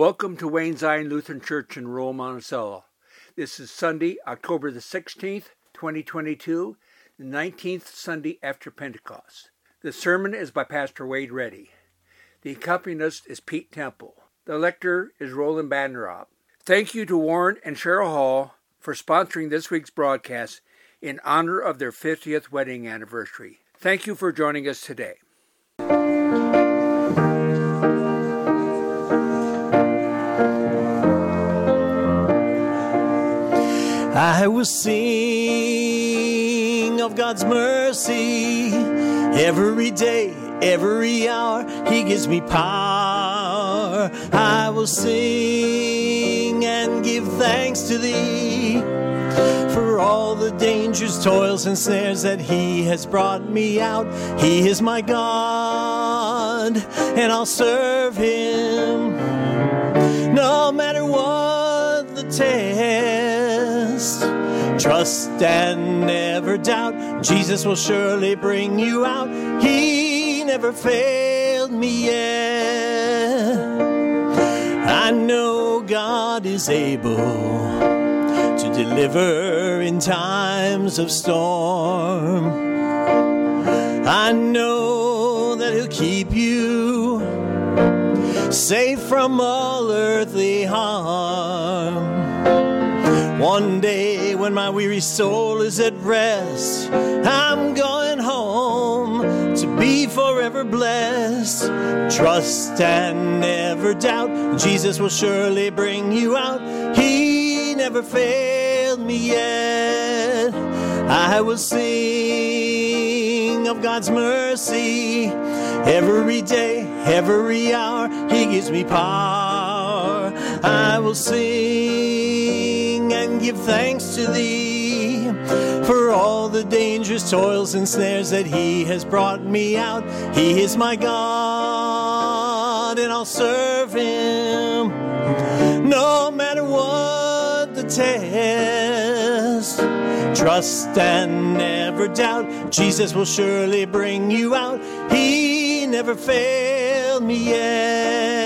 Welcome to Wayne Zion Lutheran Church in rural Monticello. This is Sunday, October the 16th, 2022, the 19th Sunday after Pentecost. The sermon is by Pastor Wade Reddy. The accompanist is Pete Temple. The lector is Roland Badnerop. Thank you to Warren and Cheryl Hall for sponsoring this week's broadcast in honor of their 50th wedding anniversary. Thank you for joining us today. I will sing of God's mercy every day, every hour. He gives me power. I will sing and give thanks to Thee for all the dangers, toils, and snares that He has brought me out. He is my God, and I'll serve Him no matter what the test. Trust and never doubt. Jesus will surely bring you out. He never failed me yet. I know God is able to deliver in times of storm. I know that He'll keep you safe from all earthly harm. One day when my weary soul is at rest, I'm going home to be forever blessed. Trust and never doubt, Jesus will surely bring you out. He never failed me yet. I will sing of God's mercy every day, every hour. He gives me power. I will sing give thanks to Thee for all the dangers, toils, and snares that He has brought me out. He is my God, and I'll serve Him no matter what the test. Trust and never doubt, Jesus will surely bring you out. He never failed me yet.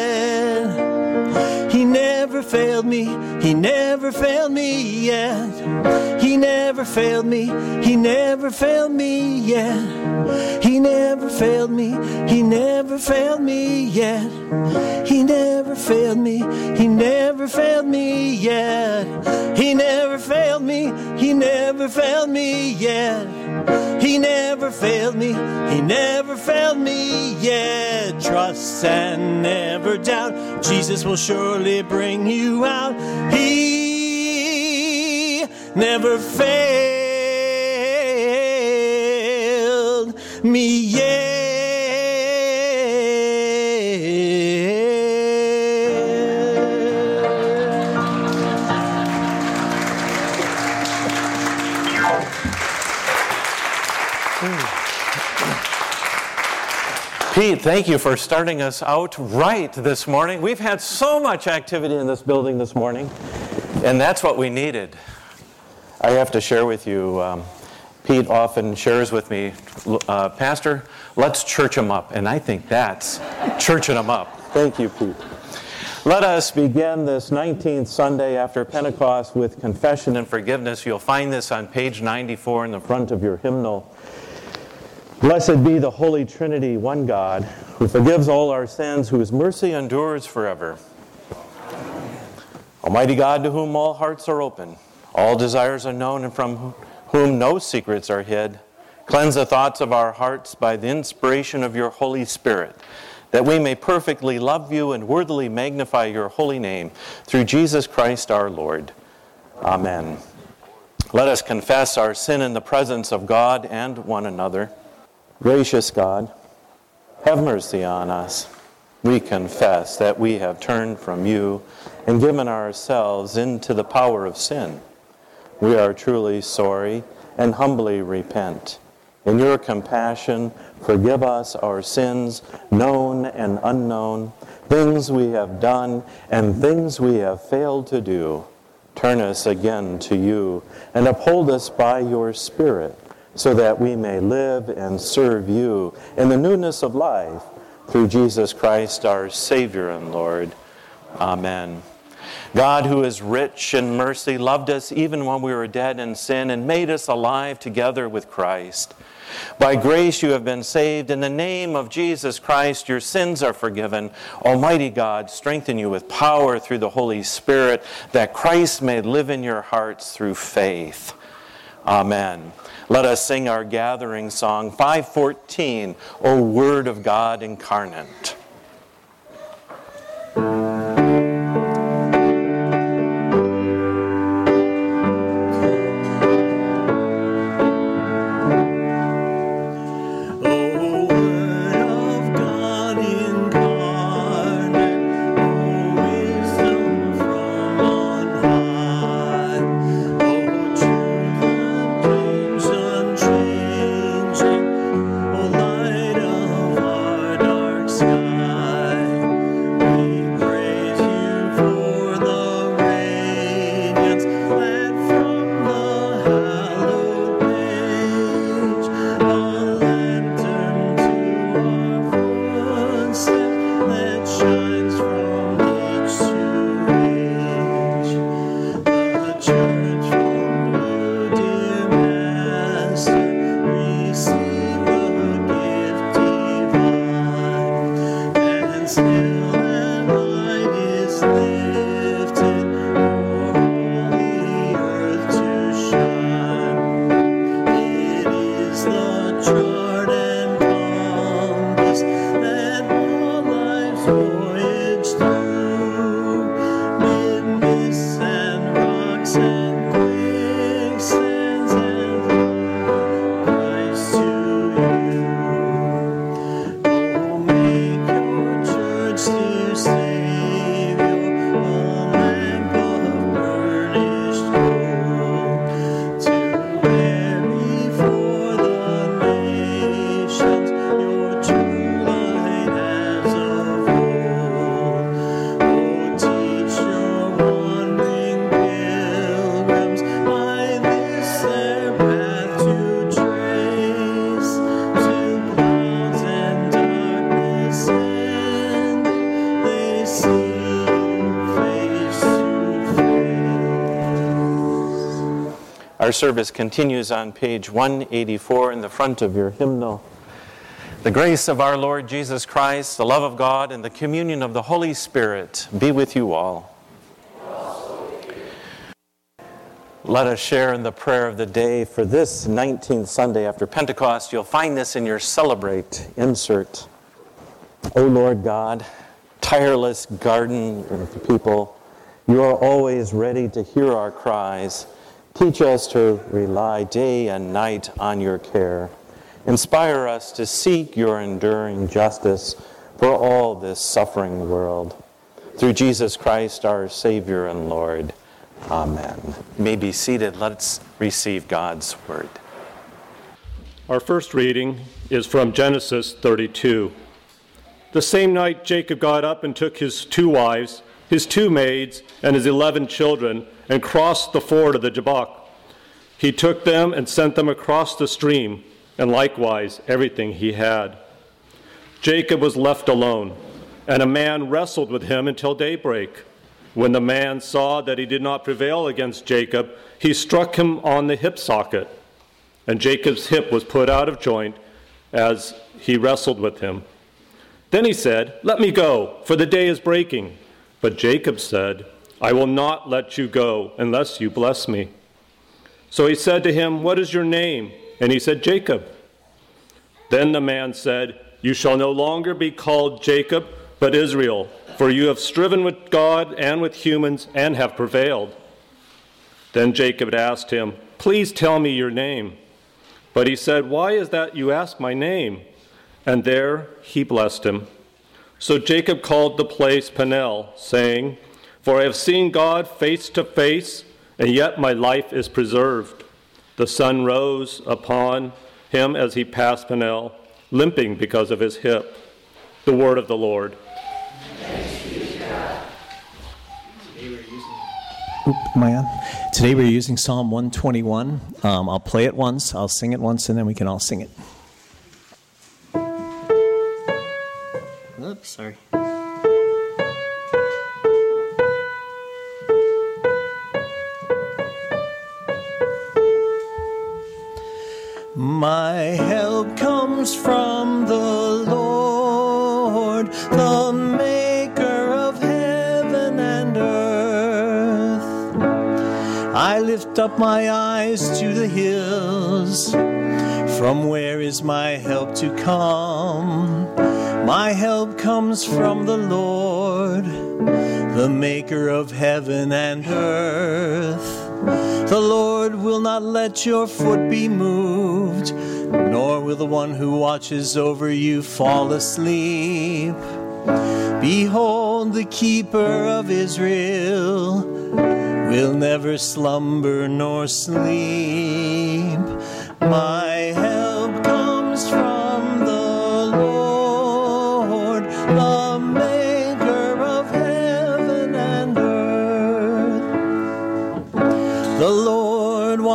He never failed me, He never failed me yet. He never failed me, He never failed me yet. He never failed me, He never failed me yet. He never failed me, He never failed me yet. He never failed me, He never failed me yet. He never failed me, He never failed me yet. Trust and never doubt, Jesus will surely bring you out. He never failed me thank you for starting us out right this morning. We've had so much activity in this building this morning, and that's what we needed. I have to share with you, um, Pete often shares with me, uh, Pastor, let's church them up. And I think that's churching them up. Thank you, Pete. Let us begin this 19th Sunday after Pentecost with confession and forgiveness. You'll find this on page 94 in the front of your hymnal. Blessed be the Holy Trinity, one God, who forgives all our sins, whose mercy endures forever. Almighty God, to whom all hearts are open, all desires are known, and from whom no secrets are hid, cleanse the thoughts of our hearts by the inspiration of your Holy Spirit, that we may perfectly love you and worthily magnify your holy name, through Jesus Christ our Lord. Amen. Let us confess our sin in the presence of God and one another. Gracious God, have mercy on us. We confess that we have turned from you and given ourselves into the power of sin. We are truly sorry and humbly repent. In your compassion, forgive us our sins, known and unknown, things we have done and things we have failed to do. Turn us again to you and uphold us by your Spirit so that we may live and serve you in the newness of life through Jesus Christ, our Savior and Lord. Amen. God, who is rich in mercy, loved us even when we were dead in sin and made us alive together with Christ. By grace you have been saved. In the name of Jesus Christ, your sins are forgiven. Almighty God, strengthen you with power through the Holy Spirit, that Christ may live in your hearts through faith. Amen. Let us sing our gathering song 514, O Word of God incarnate. Our service continues on page 184 in the front of your hymnal. The grace of our Lord Jesus Christ, the love of God, and the communion of the Holy Spirit be with you all. Let us share in the prayer of the day for this 19th Sunday after Pentecost. You'll find this in your Celebrate insert. O Lord God, tireless garden of the people, you are always ready to hear our cries Teach us to rely day and night on your care. Inspire us to seek your enduring justice for all this suffering world. Through Jesus Christ, our Savior and Lord. Amen. You may be seated. Let's receive God's word. Our first reading is from Genesis 32. The same night Jacob got up and took his two wives, his two maids, and his eleven children and crossed the ford of the Jabbok. He took them and sent them across the stream, and likewise everything he had. Jacob was left alone, and a man wrestled with him until daybreak. When the man saw that he did not prevail against Jacob, he struck him on the hip socket, and Jacob's hip was put out of joint as he wrestled with him. Then he said, Let me go, for the day is breaking. But Jacob said, I will not let you go unless you bless me. So he said to him, What is your name? And he said, Jacob. Then the man said, You shall no longer be called Jacob, but Israel, for you have striven with God and with humans and have prevailed. Then Jacob asked him, Please tell me your name. But he said, Why is that you ask my name? And there he blessed him. So Jacob called the place Peniel, saying, for I have seen God face to face, and yet my life is preserved. The sun rose upon him as he passed Peniel, limping because of his hip. The word of the Lord. Oop, on? Today we're using Psalm 121. Um, I'll play it once, I'll sing it once, and then we can all sing it. Oops, sorry. My help comes from the Lord, the maker of heaven and earth. I lift up my eyes to the hills. From where is my help to come? My help comes from the Lord, the maker of heaven and earth. The Lord will not let your foot be moved, nor will the one who watches over you fall asleep. Behold, the keeper of Israel will never slumber nor sleep. My help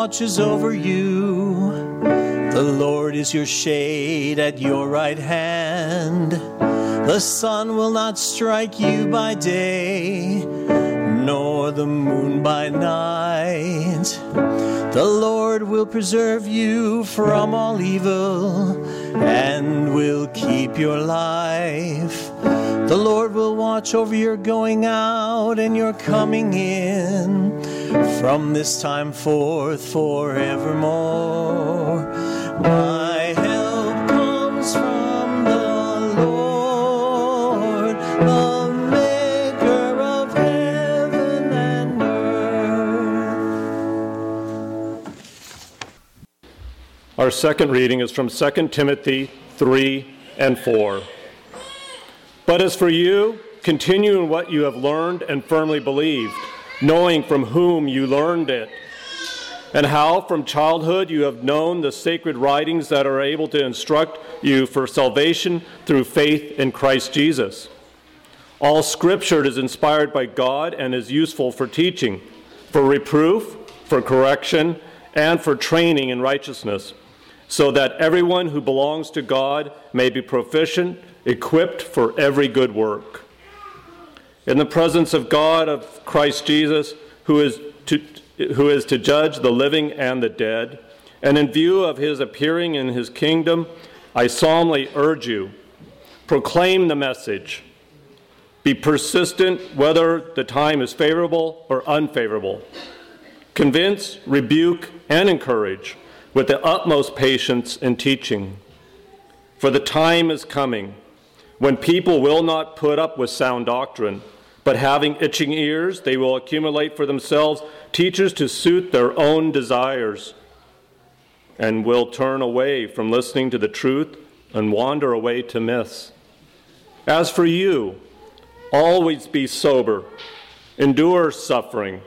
watches over you. The Lord is your shade at your right hand. The sun will not strike you by day, nor the moon by night. The Lord will preserve you from all evil and will keep your life. The Lord will watch over your going out and your coming in from this time forth forevermore. My help comes from the Lord, the maker of heaven and earth. Our second reading is from 2 Timothy 3 and 4. But as for you, continue in what you have learned and firmly believed, knowing from whom you learned it, and how from childhood you have known the sacred writings that are able to instruct you for salvation through faith in Christ Jesus. All scripture is inspired by God and is useful for teaching, for reproof, for correction, and for training in righteousness, so that everyone who belongs to God may be proficient, equipped for every good work. In the presence of God, of Christ Jesus, who is to, who is to judge the living and the dead, and in view of his appearing in his kingdom, I solemnly urge you proclaim the message. Be persistent whether the time is favorable or unfavorable. Convince, rebuke, and encourage with the utmost patience and teaching. For the time is coming when people will not put up with sound doctrine, but having itching ears, they will accumulate for themselves teachers to suit their own desires, and will turn away from listening to the truth and wander away to myths. As for you, always be sober, endure suffering,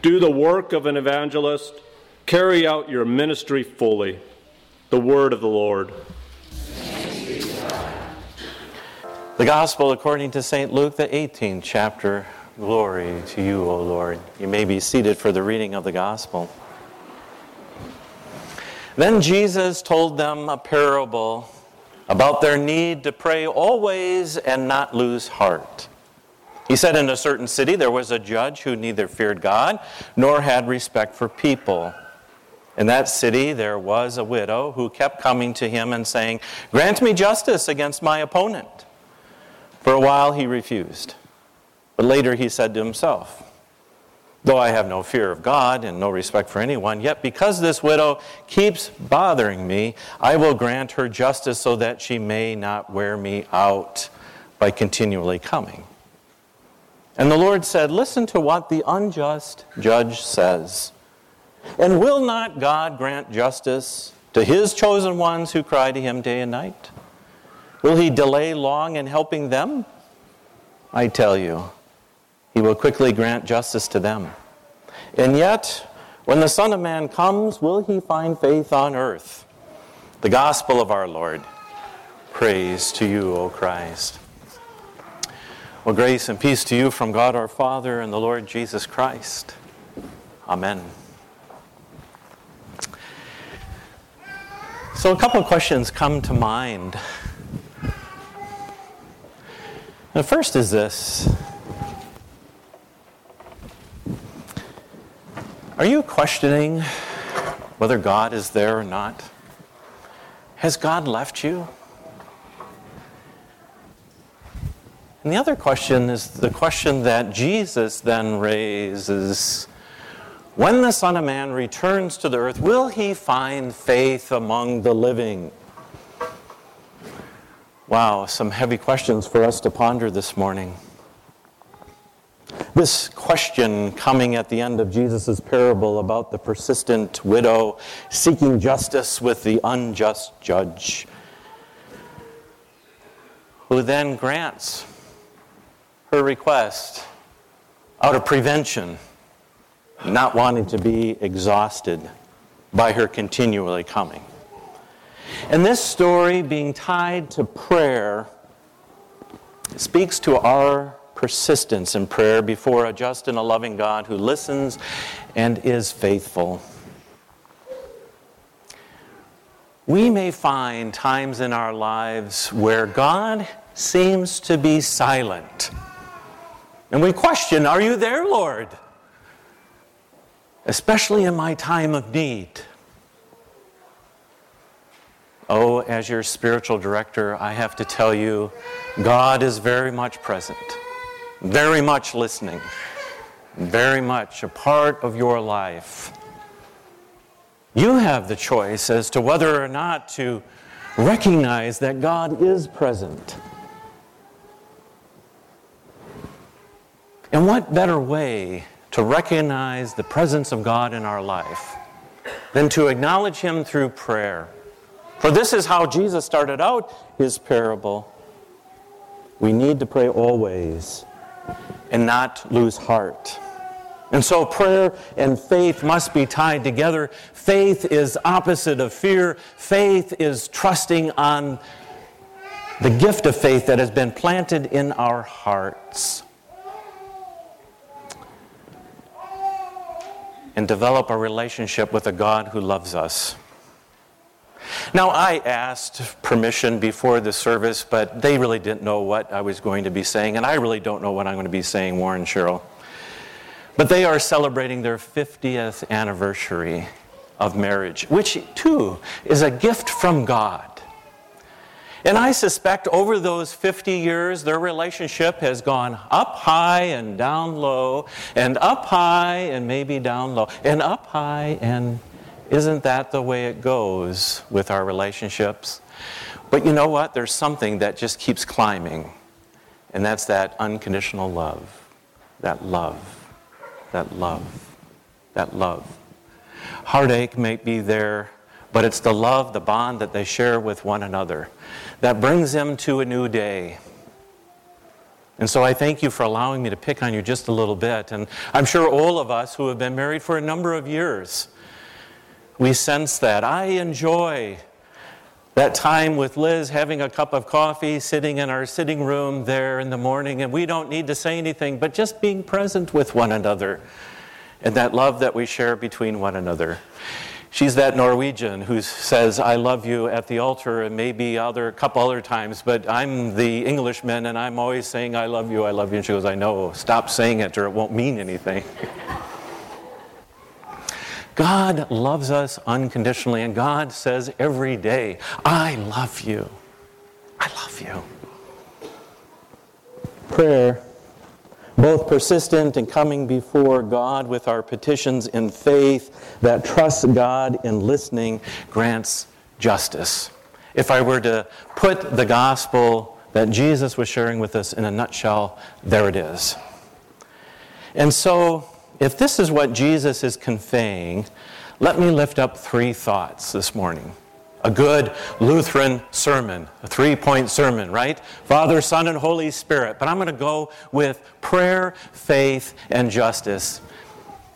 do the work of an evangelist, carry out your ministry fully. The word of the Lord. The Gospel according to St. Luke, the 18th chapter. Glory to you, O Lord. You may be seated for the reading of the Gospel. Then Jesus told them a parable about their need to pray always and not lose heart. He said, In a certain city there was a judge who neither feared God nor had respect for people. In that city there was a widow who kept coming to him and saying, Grant me justice against my opponent. For a while he refused. But later he said to himself, Though I have no fear of God and no respect for anyone, yet because this widow keeps bothering me, I will grant her justice so that she may not wear me out by continually coming. And the Lord said, Listen to what the unjust judge says. And will not God grant justice to his chosen ones who cry to him day and night? Will he delay long in helping them? I tell you, he will quickly grant justice to them. And yet, when the Son of Man comes, will he find faith on earth? The gospel of our Lord. Praise to you, O Christ. Well, grace and peace to you from God our Father and the Lord Jesus Christ. Amen. So, a couple of questions come to mind. The first is this Are you questioning whether God is there or not? Has God left you? And the other question is the question that Jesus then raises when the Son of Man returns to the earth, will he find faith among the living? Wow, some heavy questions for us to ponder this morning. This question coming at the end of Jesus' parable about the persistent widow seeking justice with the unjust judge, who then grants her request out of prevention, not wanting to be exhausted by her continually coming. And this story, being tied to prayer, speaks to our persistence in prayer before a just and a loving God who listens and is faithful. We may find times in our lives where God seems to be silent. And we question, Are you there, Lord? Especially in my time of need. Oh, as your spiritual director, I have to tell you, God is very much present very much listening, very much a part of your life. You have the choice as to whether or not to recognize that God is present. And what better way to recognize the presence of God in our life than to acknowledge Him through prayer? For this is how Jesus started out his parable. We need to pray always and not lose heart. And so prayer and faith must be tied together. Faith is opposite of fear. Faith is trusting on the gift of faith that has been planted in our hearts. And develop a relationship with a God who loves us. Now, I asked permission before the service, but they really didn't know what I was going to be saying, and I really don't know what I'm going to be saying, Warren Cheryl. But they are celebrating their 50th anniversary of marriage, which, too, is a gift from God. And I suspect over those 50 years, their relationship has gone up high and down low, and up high and maybe down low, and up high and isn't that the way it goes with our relationships? But you know what? There's something that just keeps climbing, and that's that unconditional love. That love. That love. That love. Heartache may be there, but it's the love, the bond that they share with one another that brings them to a new day. And so I thank you for allowing me to pick on you just a little bit. And I'm sure all of us who have been married for a number of years we sense that. I enjoy that time with Liz having a cup of coffee, sitting in our sitting room there in the morning, and we don't need to say anything, but just being present with one another and that love that we share between one another. She's that Norwegian who says, I love you at the altar and maybe other couple other times, but I'm the Englishman and I'm always saying, I love you, I love you. And she goes, I know, stop saying it or it won't mean anything. God loves us unconditionally, and God says every day, I love you. I love you. Prayer, both persistent and coming before God with our petitions in faith that trusts God in listening, grants justice. If I were to put the gospel that Jesus was sharing with us in a nutshell, there it is. And so, if this is what Jesus is conveying, let me lift up three thoughts this morning. A good Lutheran sermon, a three point sermon, right? Father, Son, and Holy Spirit. But I'm going to go with prayer, faith, and justice.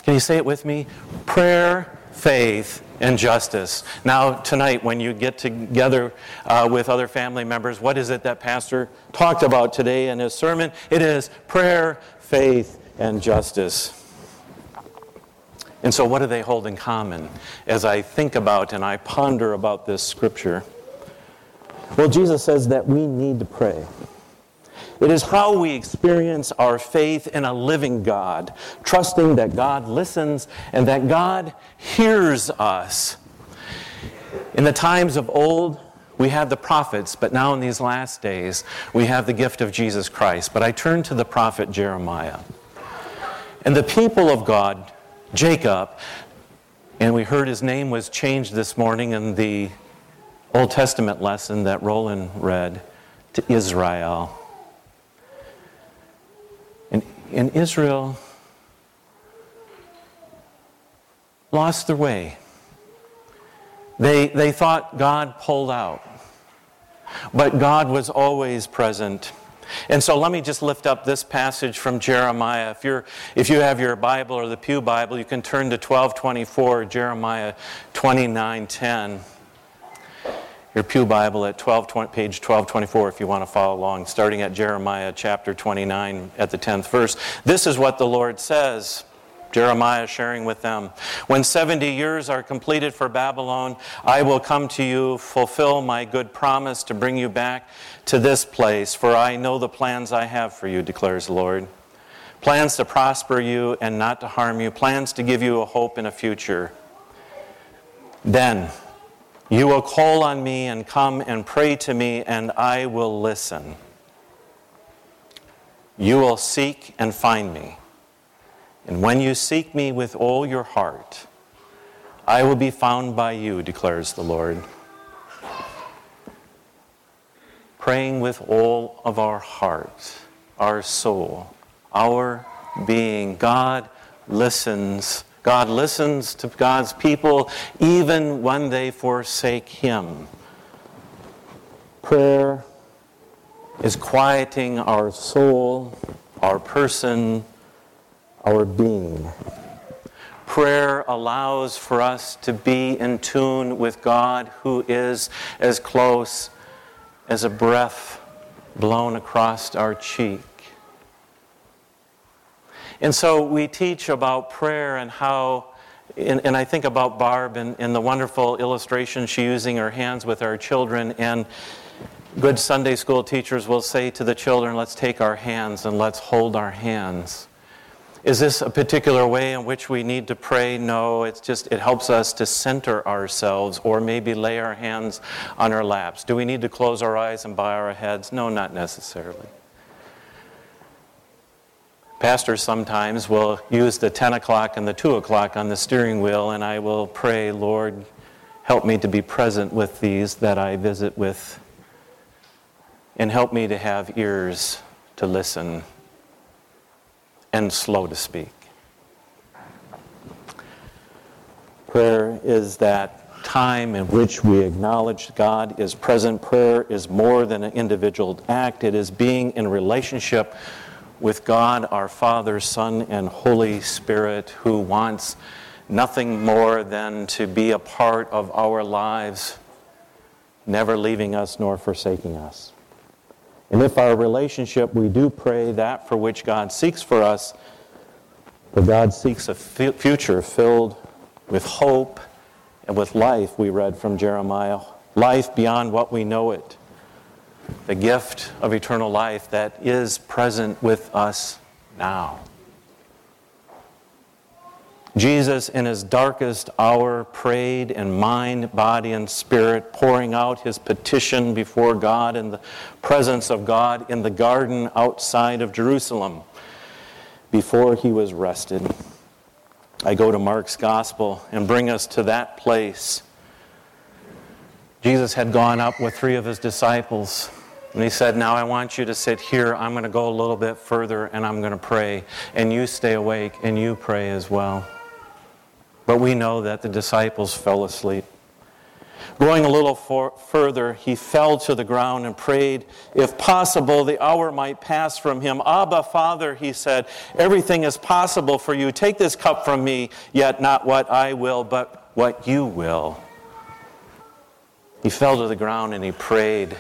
Can you say it with me? Prayer, faith, and justice. Now, tonight, when you get together uh, with other family members, what is it that Pastor talked about today in his sermon? It is prayer, faith, and justice. And so, what do they hold in common as I think about and I ponder about this scripture? Well, Jesus says that we need to pray. It is how we experience our faith in a living God, trusting that God listens and that God hears us. In the times of old, we had the prophets, but now in these last days, we have the gift of Jesus Christ. But I turn to the prophet Jeremiah. And the people of God Jacob. And we heard his name was changed this morning in the Old Testament lesson that Roland read to Israel. And, and Israel lost their way. They, they thought God pulled out, but God was always present. And so let me just lift up this passage from Jeremiah. If, you're, if you have your Bible or the Pew Bible, you can turn to 1224, Jeremiah 2910. Your Pew Bible at 12, page 1224 if you want to follow along, starting at Jeremiah chapter 29 at the 10th verse. This is what the Lord says. Jeremiah sharing with them. When 70 years are completed for Babylon, I will come to you, fulfill my good promise to bring you back to this place, for I know the plans I have for you, declares the Lord. Plans to prosper you and not to harm you, plans to give you a hope and a future. Then you will call on me and come and pray to me, and I will listen. You will seek and find me and when you seek me with all your heart, I will be found by you, declares the Lord. Praying with all of our heart, our soul, our being. God listens. God listens to God's people even when they forsake Him. Prayer is quieting our soul, our person, our being. Prayer allows for us to be in tune with God who is as close as a breath blown across our cheek. And so we teach about prayer and how, and, and I think about Barb and, and the wonderful illustration she's using her hands with our children. And good Sunday school teachers will say to the children, let's take our hands and let's hold our hands. Is this a particular way in which we need to pray? No, it's just, it helps us to center ourselves or maybe lay our hands on our laps. Do we need to close our eyes and bow our heads? No, not necessarily. Pastors sometimes will use the 10 o'clock and the 2 o'clock on the steering wheel, and I will pray, Lord, help me to be present with these that I visit with, and help me to have ears to listen and slow to speak. Prayer is that time in which we acknowledge God is present. Prayer is more than an individual act, it is being in relationship with God, our Father, Son, and Holy Spirit, who wants nothing more than to be a part of our lives, never leaving us nor forsaking us. And if our relationship, we do pray that for which God seeks for us, but God seeks a future filled with hope and with life, we read from Jeremiah, life beyond what we know it, the gift of eternal life that is present with us now. Jesus, in his darkest hour, prayed in mind, body, and spirit, pouring out his petition before God in the presence of God in the garden outside of Jerusalem before he was rested. I go to Mark's gospel and bring us to that place. Jesus had gone up with three of his disciples. And he said, Now I want you to sit here. I'm going to go a little bit further and I'm going to pray. And you stay awake and you pray as well. But we know that the disciples fell asleep. Going a little for, further, he fell to the ground and prayed, if possible, the hour might pass from him. Abba, Father, he said, everything is possible for you. Take this cup from me, yet not what I will, but what you will. He fell to the ground and he prayed.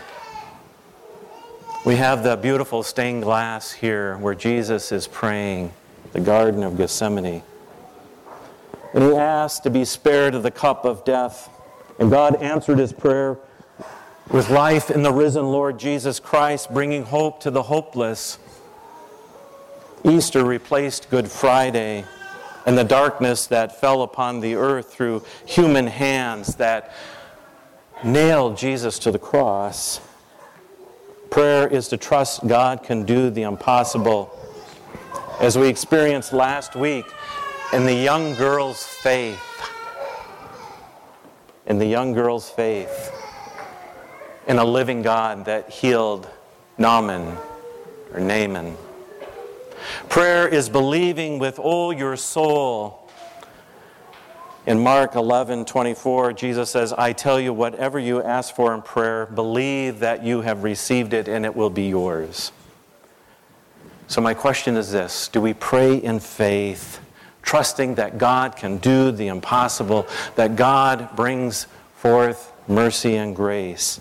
We have the beautiful stained glass here where Jesus is praying, the Garden of Gethsemane. And he asked to be spared of the cup of death. And God answered his prayer with life in the risen Lord Jesus Christ, bringing hope to the hopeless. Easter replaced Good Friday and the darkness that fell upon the earth through human hands that nailed Jesus to the cross. Prayer is to trust God can do the impossible. As we experienced last week, in the young girl's faith. In the young girl's faith. In a living God that healed Naaman or Naaman. Prayer is believing with all your soul. In Mark 11 24, Jesus says, I tell you, whatever you ask for in prayer, believe that you have received it and it will be yours. So, my question is this Do we pray in faith, trusting that God can do the impossible, that God brings forth mercy and grace?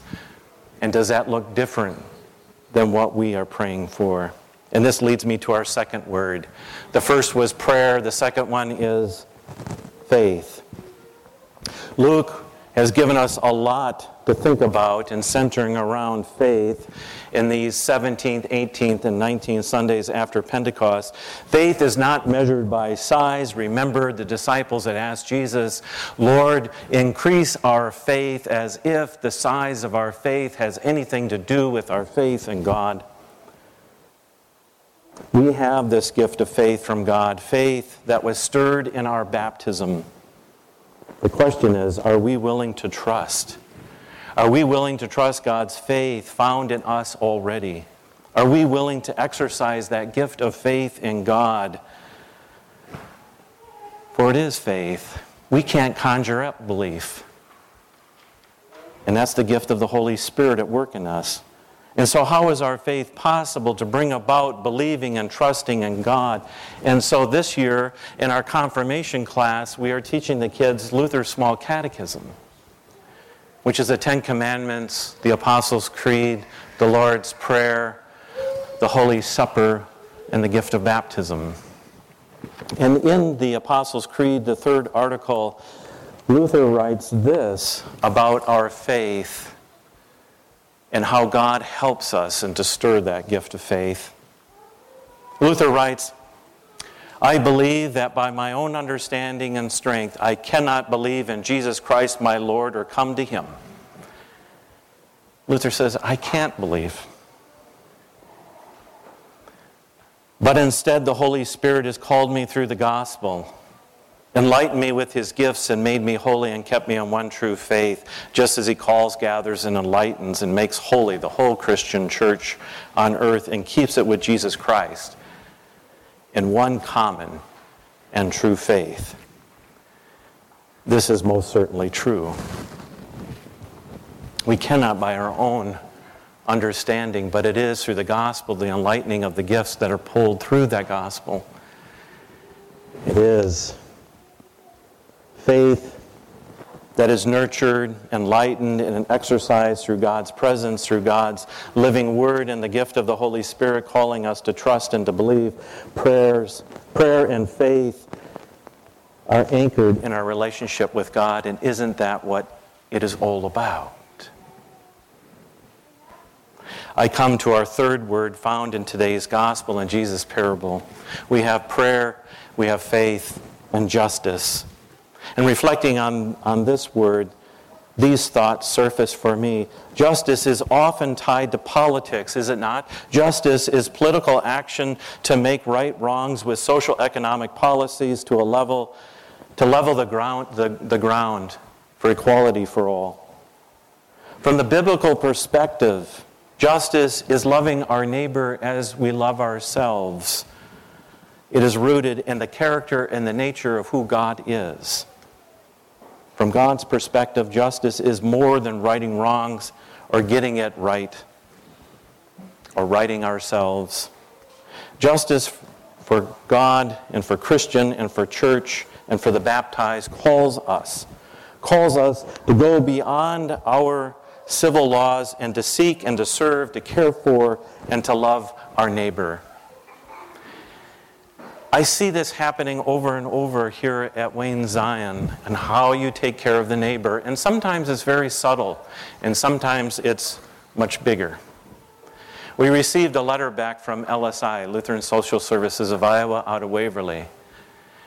And does that look different than what we are praying for? And this leads me to our second word. The first was prayer, the second one is faith. Luke has given us a lot to think about and centering around faith in these 17th, 18th, and 19th Sundays after Pentecost. Faith is not measured by size. Remember the disciples that asked Jesus, Lord, increase our faith as if the size of our faith has anything to do with our faith in God. We have this gift of faith from God, faith that was stirred in our baptism. The question is are we willing to trust? Are we willing to trust God's faith found in us already? Are we willing to exercise that gift of faith in God? For it is faith. We can't conjure up belief. And that's the gift of the Holy Spirit at work in us. And so, how is our faith possible to bring about believing and trusting in God? And so, this year in our confirmation class, we are teaching the kids Luther's Small Catechism, which is the Ten Commandments, the Apostles' Creed, the Lord's Prayer, the Holy Supper, and the gift of baptism. And in the Apostles' Creed, the third article, Luther writes this about our faith and how God helps us and to stir that gift of faith. Luther writes, I believe that by my own understanding and strength, I cannot believe in Jesus Christ my Lord or come to him. Luther says, I can't believe. But instead, the Holy Spirit has called me through the gospel enlightened me with his gifts and made me holy and kept me on one true faith, just as he calls, gathers, and enlightens and makes holy the whole Christian church on earth and keeps it with Jesus Christ in one common and true faith. This is most certainly true. We cannot, by our own understanding, but it is through the gospel, the enlightening of the gifts that are pulled through that gospel. It is faith that is nurtured, enlightened, and exercised through God's presence, through God's living word, and the gift of the Holy Spirit calling us to trust and to believe. Prayers, prayer and faith are anchored in our relationship with God, and isn't that what it is all about? I come to our third word found in today's gospel in Jesus' parable. We have prayer, we have faith, and justice. And reflecting on, on this word, these thoughts surface for me. Justice is often tied to politics, is it not? Justice is political action to make right wrongs with social economic policies to a level to level the ground, the, the ground for equality for all. From the biblical perspective, justice is loving our neighbor as we love ourselves. It is rooted in the character and the nature of who God is. From God's perspective, justice is more than righting wrongs or getting it right or righting ourselves. Justice for God and for Christian and for church and for the baptized calls us, calls us to go beyond our civil laws and to seek and to serve, to care for, and to love our neighbor. I see this happening over and over here at Wayne Zion and how you take care of the neighbor. And sometimes it's very subtle, and sometimes it's much bigger. We received a letter back from LSI, Lutheran Social Services of Iowa, out of Waverly.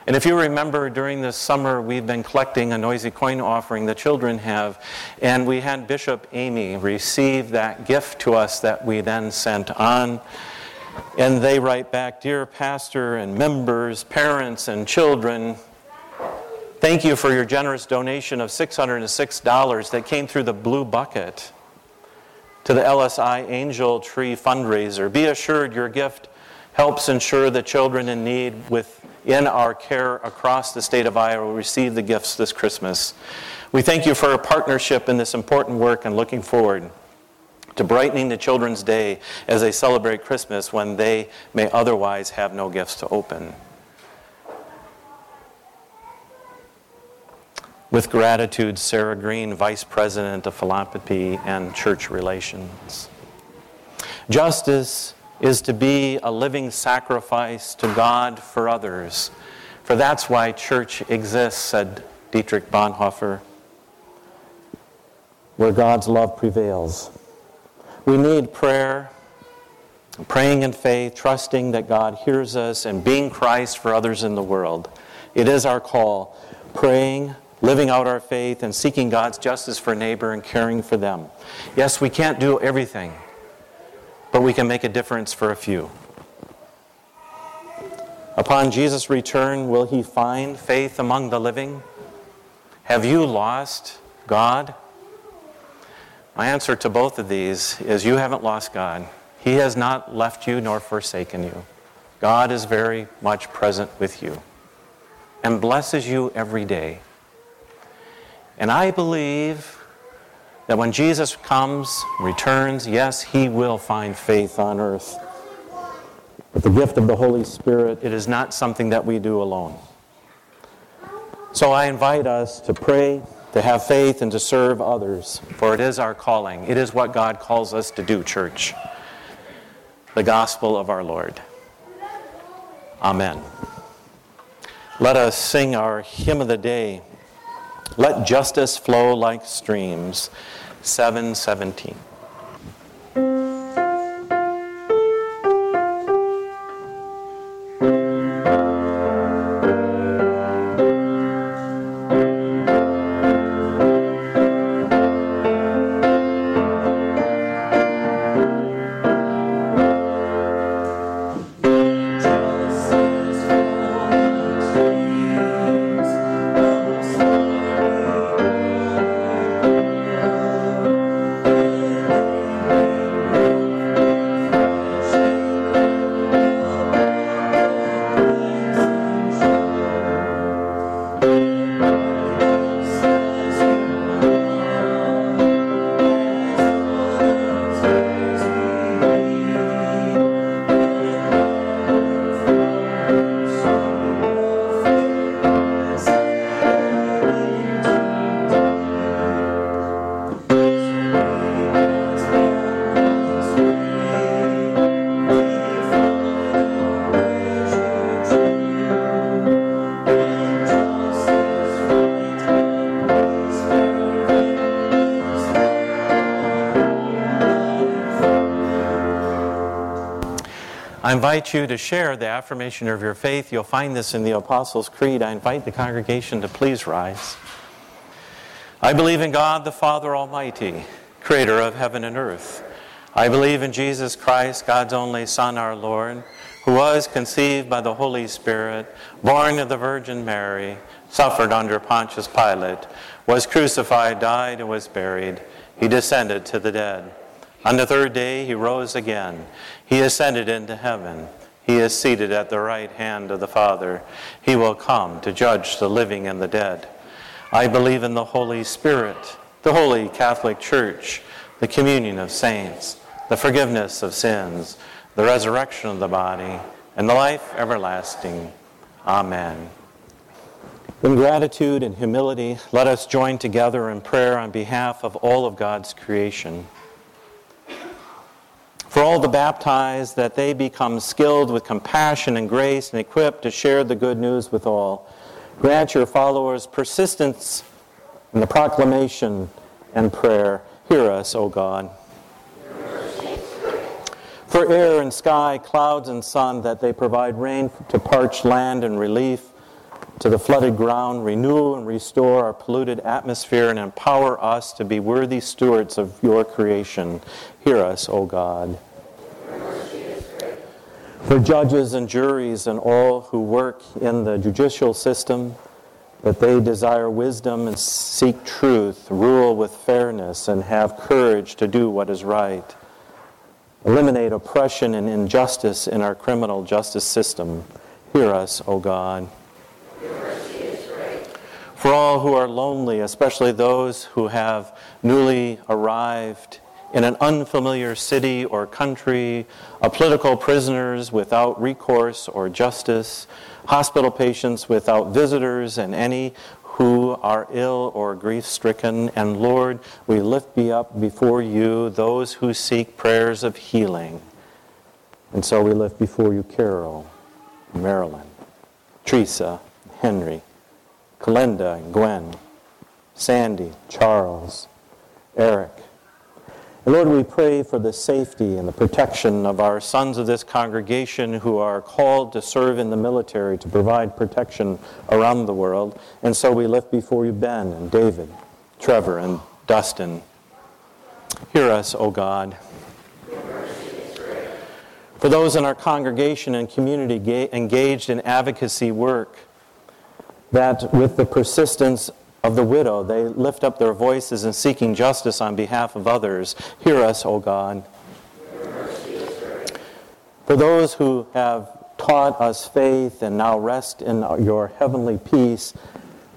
And if you remember, during this summer, we've been collecting a noisy coin offering the children have. And we had Bishop Amy receive that gift to us that we then sent on And they write back Dear Pastor and members, parents, and children, thank you for your generous donation of $606 that came through the Blue Bucket to the LSI Angel Tree fundraiser. Be assured your gift helps ensure that children in need within our care across the state of Iowa will receive the gifts this Christmas. We thank you for a partnership in this important work and looking forward to brightening the children's day as they celebrate Christmas when they may otherwise have no gifts to open. With gratitude, Sarah Green, Vice President of Philanthropy and Church Relations. Justice is to be a living sacrifice to God for others, for that's why church exists, said Dietrich Bonhoeffer, where God's love prevails. We need prayer, praying in faith, trusting that God hears us, and being Christ for others in the world. It is our call, praying, living out our faith, and seeking God's justice for neighbor and caring for them. Yes, we can't do everything, but we can make a difference for a few. Upon Jesus' return, will he find faith among the living? Have you lost God? My answer to both of these is you haven't lost God. He has not left you nor forsaken you. God is very much present with you and blesses you every day. And I believe that when Jesus comes, returns, yes, he will find faith on earth. But the gift of the Holy Spirit, it is not something that we do alone. So I invite us to pray to have faith and to serve others, for it is our calling. It is what God calls us to do, church. The gospel of our Lord. Amen. Let us sing our hymn of the day. Let justice flow like streams. 717. I invite you to share the affirmation of your faith. You'll find this in the Apostles' Creed. I invite the congregation to please rise. I believe in God the Father Almighty, creator of heaven and earth. I believe in Jesus Christ, God's only Son, our Lord, who was conceived by the Holy Spirit, born of the Virgin Mary, suffered under Pontius Pilate, was crucified, died, and was buried. He descended to the dead. On the third day, he rose again. He ascended into heaven. He is seated at the right hand of the Father. He will come to judge the living and the dead. I believe in the Holy Spirit, the Holy Catholic Church, the communion of saints, the forgiveness of sins, the resurrection of the body, and the life everlasting. Amen. In gratitude and humility, let us join together in prayer on behalf of all of God's creation for all the baptized, that they become skilled with compassion and grace and equipped to share the good news with all. Grant your followers persistence in the proclamation and prayer. Hear us, O God. For air and sky, clouds and sun, that they provide rain to parched land and relief to the flooded ground, renew and restore our polluted atmosphere, and empower us to be worthy stewards of your creation. Hear us, O God. for judges and juries and all who work in the judicial system, that they desire wisdom and seek truth, rule with fairness, and have courage to do what is right. Eliminate oppression and injustice in our criminal justice system. Hear us, O God. For all who are lonely, especially those who have newly arrived in an unfamiliar city or country, political prisoners without recourse or justice, hospital patients without visitors, and any who are ill or grief stricken. And Lord, we lift be up before you those who seek prayers of healing. And so we lift before you Carol, Marilyn, Teresa, Henry, Kalinda, and Gwen, Sandy, Charles, Eric, and Lord, we pray for the safety and the protection of our sons of this congregation who are called to serve in the military to provide protection around the world. And so we lift before you Ben and David, Trevor and Dustin. Hear us, O God. For those in our congregation and community engaged in advocacy work, that with the persistence of the widow. They lift up their voices in seeking justice on behalf of others. Hear us, O God. For those who have taught us faith and now rest in your heavenly peace,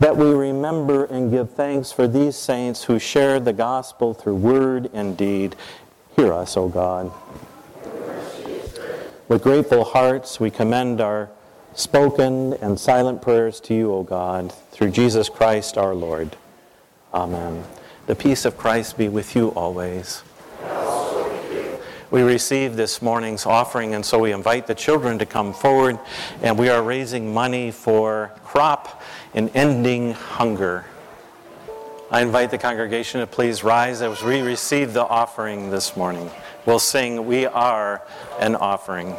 that we remember and give thanks for these saints who shared the gospel through word and deed. Hear us, O God. With grateful hearts, we commend our spoken and silent prayers to you, O God, through Jesus Christ our Lord. Amen. The peace of Christ be with you always. We receive this morning's offering, and so we invite the children to come forward, and we are raising money for crop and ending hunger. I invite the congregation to please rise as we receive the offering this morning. We'll sing, We Are an Offering.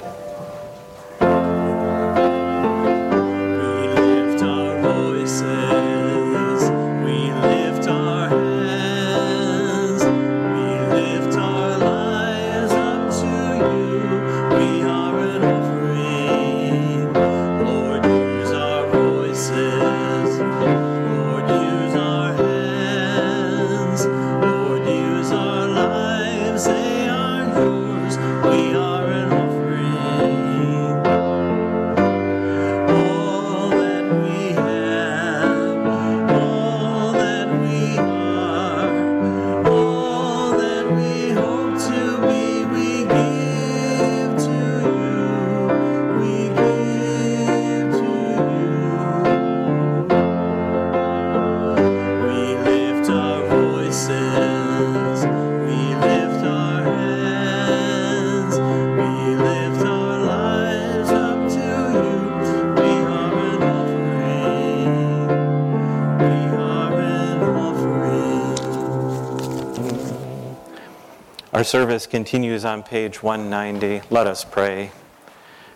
Our service continues on page 190. Let us pray.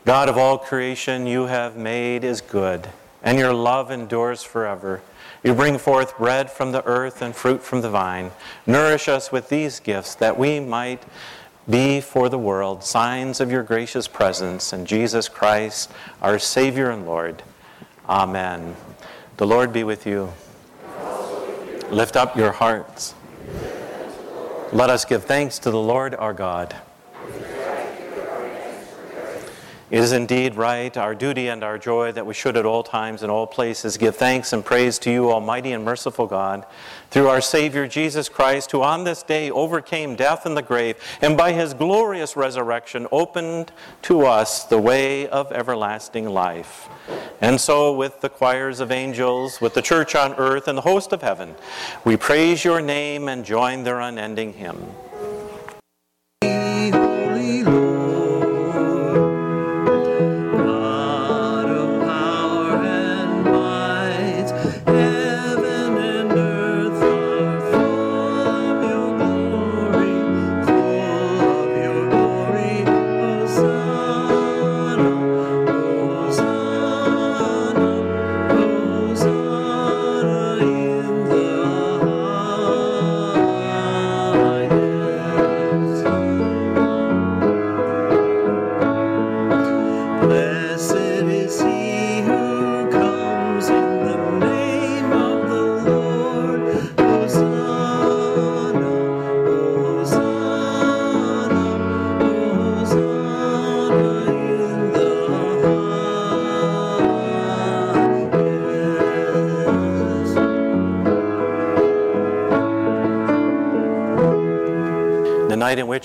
God of all creation, you have made is good, and your love endures forever. You bring forth bread from the earth and fruit from the vine. Nourish us with these gifts that we might be for the world signs of your gracious presence in Jesus Christ, our Savior and Lord. Amen. The Lord be with you. Lift up your hearts. Let us give thanks to the Lord our God. It is indeed right, our duty and our joy, that we should at all times and all places give thanks and praise to you, Almighty and merciful God, through our Savior Jesus Christ, who on this day overcame death and the grave, and by his glorious resurrection opened to us the way of everlasting life. And so, with the choirs of angels, with the church on earth, and the host of heaven, we praise your name and join their unending hymn.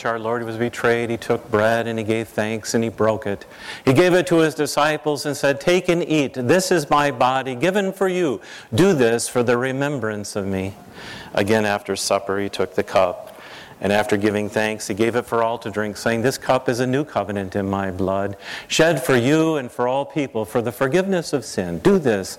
Which our Lord was betrayed, he took bread and he gave thanks and he broke it. He gave it to his disciples and said, Take and eat. This is my body given for you. Do this for the remembrance of me. Again, after supper, he took the cup. And after giving thanks, he gave it for all to drink, saying, This cup is a new covenant in my blood, shed for you and for all people for the forgiveness of sin. Do this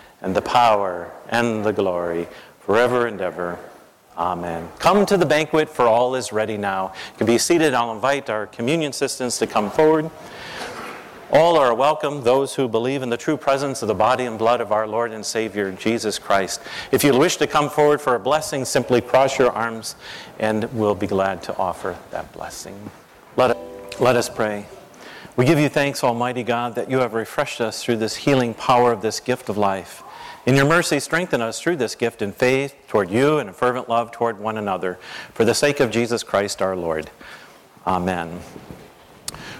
and the power and the glory forever and ever. Amen. Come to the banquet, for all is ready now. You can be seated. I'll invite our communion assistants to come forward. All are welcome, those who believe in the true presence of the body and blood of our Lord and Savior, Jesus Christ. If you wish to come forward for a blessing, simply cross your arms and we'll be glad to offer that blessing. Let, let us pray. We give you thanks, Almighty God, that you have refreshed us through this healing power of this gift of life. In your mercy, strengthen us through this gift in faith toward you and in fervent love toward one another. For the sake of Jesus Christ our Lord. Amen.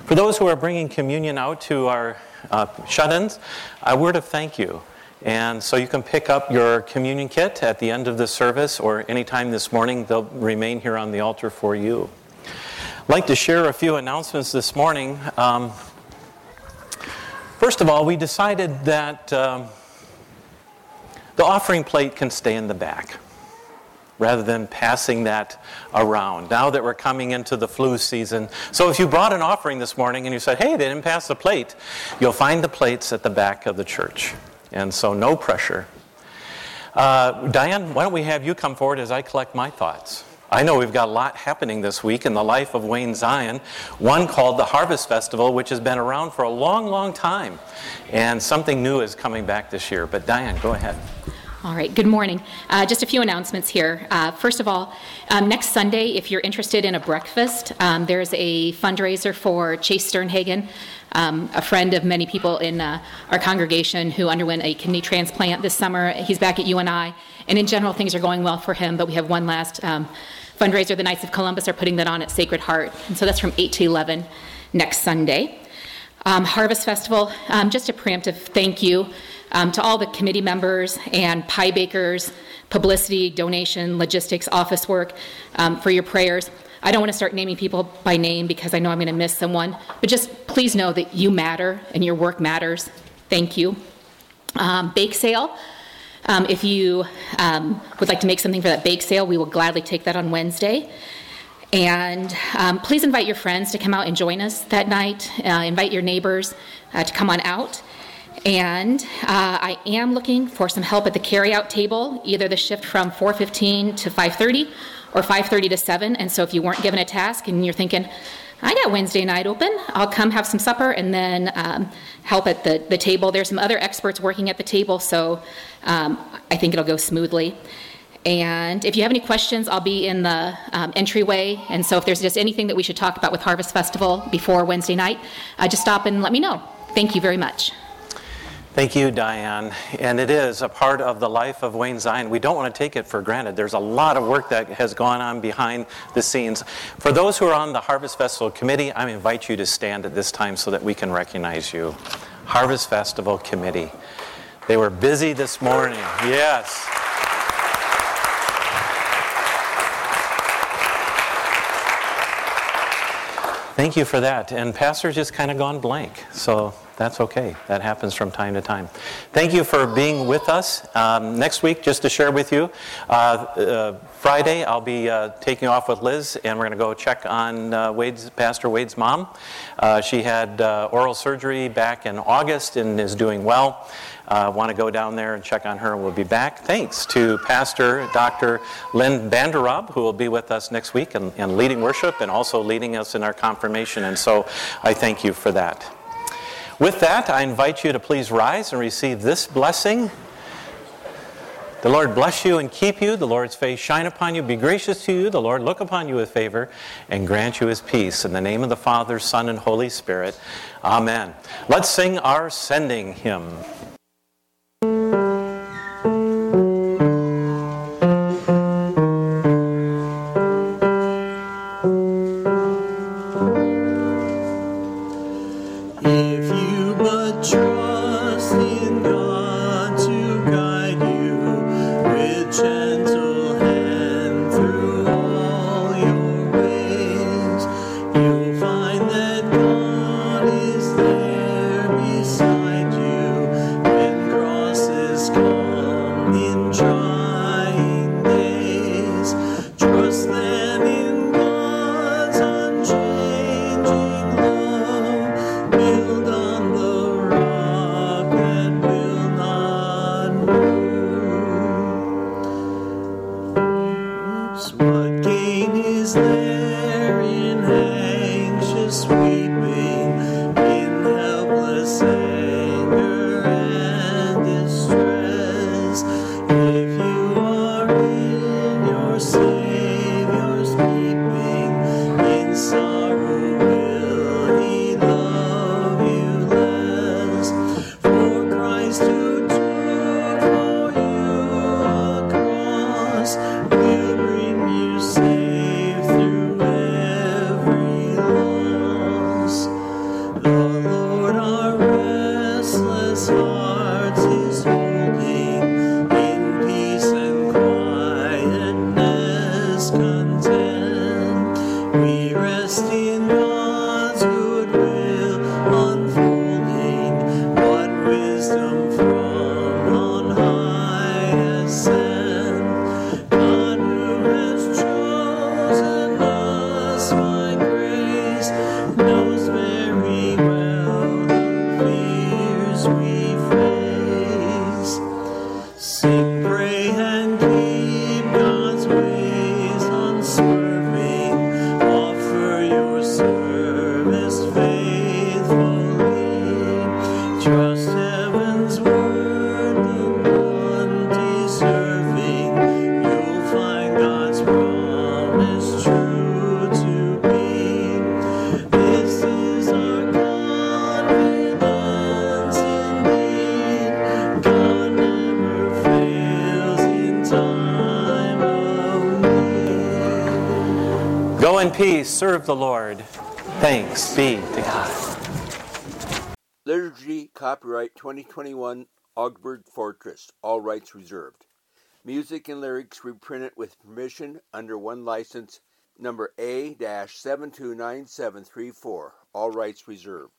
For those who are bringing communion out to our uh, shut ins, a word of thank you. And so you can pick up your communion kit at the end of the service or anytime this morning. They'll remain here on the altar for you. I'd like to share a few announcements this morning. Um, first of all, we decided that um, the offering plate can stay in the back rather than passing that around. Now that we're coming into the flu season. So if you brought an offering this morning and you said, hey, they didn't pass the plate, you'll find the plates at the back of the church. And so no pressure. Uh, Diane, why don't we have you come forward as I collect my thoughts? I know we've got a lot happening this week in the life of Wayne Zion. One called the Harvest Festival, which has been around for a long, long time. And something new is coming back this year. But Diane, go ahead. All right, good morning. Uh, just a few announcements here. Uh, first of all, um, next Sunday, if you're interested in a breakfast, um, there's a fundraiser for Chase Sternhagen, um, a friend of many people in uh, our congregation who underwent a kidney transplant this summer. He's back at UNI, and in general, things are going well for him, but we have one last um, fundraiser. The Knights of Columbus are putting that on at Sacred Heart, and so that's from 8 to 11 next Sunday. Um, Harvest Festival, um, just a preemptive thank you um, to all the committee members and pie bakers, publicity, donation, logistics, office work, um, for your prayers. I don't want to start naming people by name because I know I'm going to miss someone, but just please know that you matter and your work matters. Thank you. Um, bake sale. Um, if you um, would like to make something for that bake sale, we will gladly take that on Wednesday. And um, please invite your friends to come out and join us that night. Uh, invite your neighbors uh, to come on out. And uh, I am looking for some help at the carryout table, either the shift from 4:15 to 5:30 or 5:30 to 7. And so if you weren't given a task and you're thinking, I got Wednesday night open. I'll come have some supper and then um, help at the, the table. There's some other experts working at the table, so um, I think it'll go smoothly. And if you have any questions, I'll be in the um, entryway. And so if there's just anything that we should talk about with Harvest Festival before Wednesday night, uh, just stop and let me know. Thank you very much. Thank you, Diane. And it is a part of the life of Wayne Zion. We don't want to take it for granted. There's a lot of work that has gone on behind the scenes. For those who are on the Harvest Festival Committee, I invite you to stand at this time so that we can recognize you. Harvest Festival Committee. They were busy this morning. Yes. Thank you for that. And Pastor just kind of gone blank. So that's okay. That happens from time to time. Thank you for being with us. Um, next week, just to share with you, uh, uh, Friday I'll be uh, taking off with Liz, and we're going to go check on uh, Wade's Pastor Wade's mom. Uh, she had uh, oral surgery back in August and is doing well. Want to go down there and check on her, and we'll be back. Thanks to Pastor Dr. Lynn Banderob, who will be with us next week and, and leading worship and also leading us in our confirmation. And so I thank you for that. With that, I invite you to please rise and receive this blessing. The Lord bless you and keep you. The Lord's face shine upon you, be gracious to you. The Lord look upon you with favor and grant you his peace. In the name of the Father, Son, and Holy Spirit. Amen. Let's sing our sending hymn. Peace. Serve the Lord. Thanks be to God. Liturgy Copyright 2021 Augsburg Fortress. All rights reserved. Music and lyrics reprinted with permission under one license number A-729734. All rights reserved.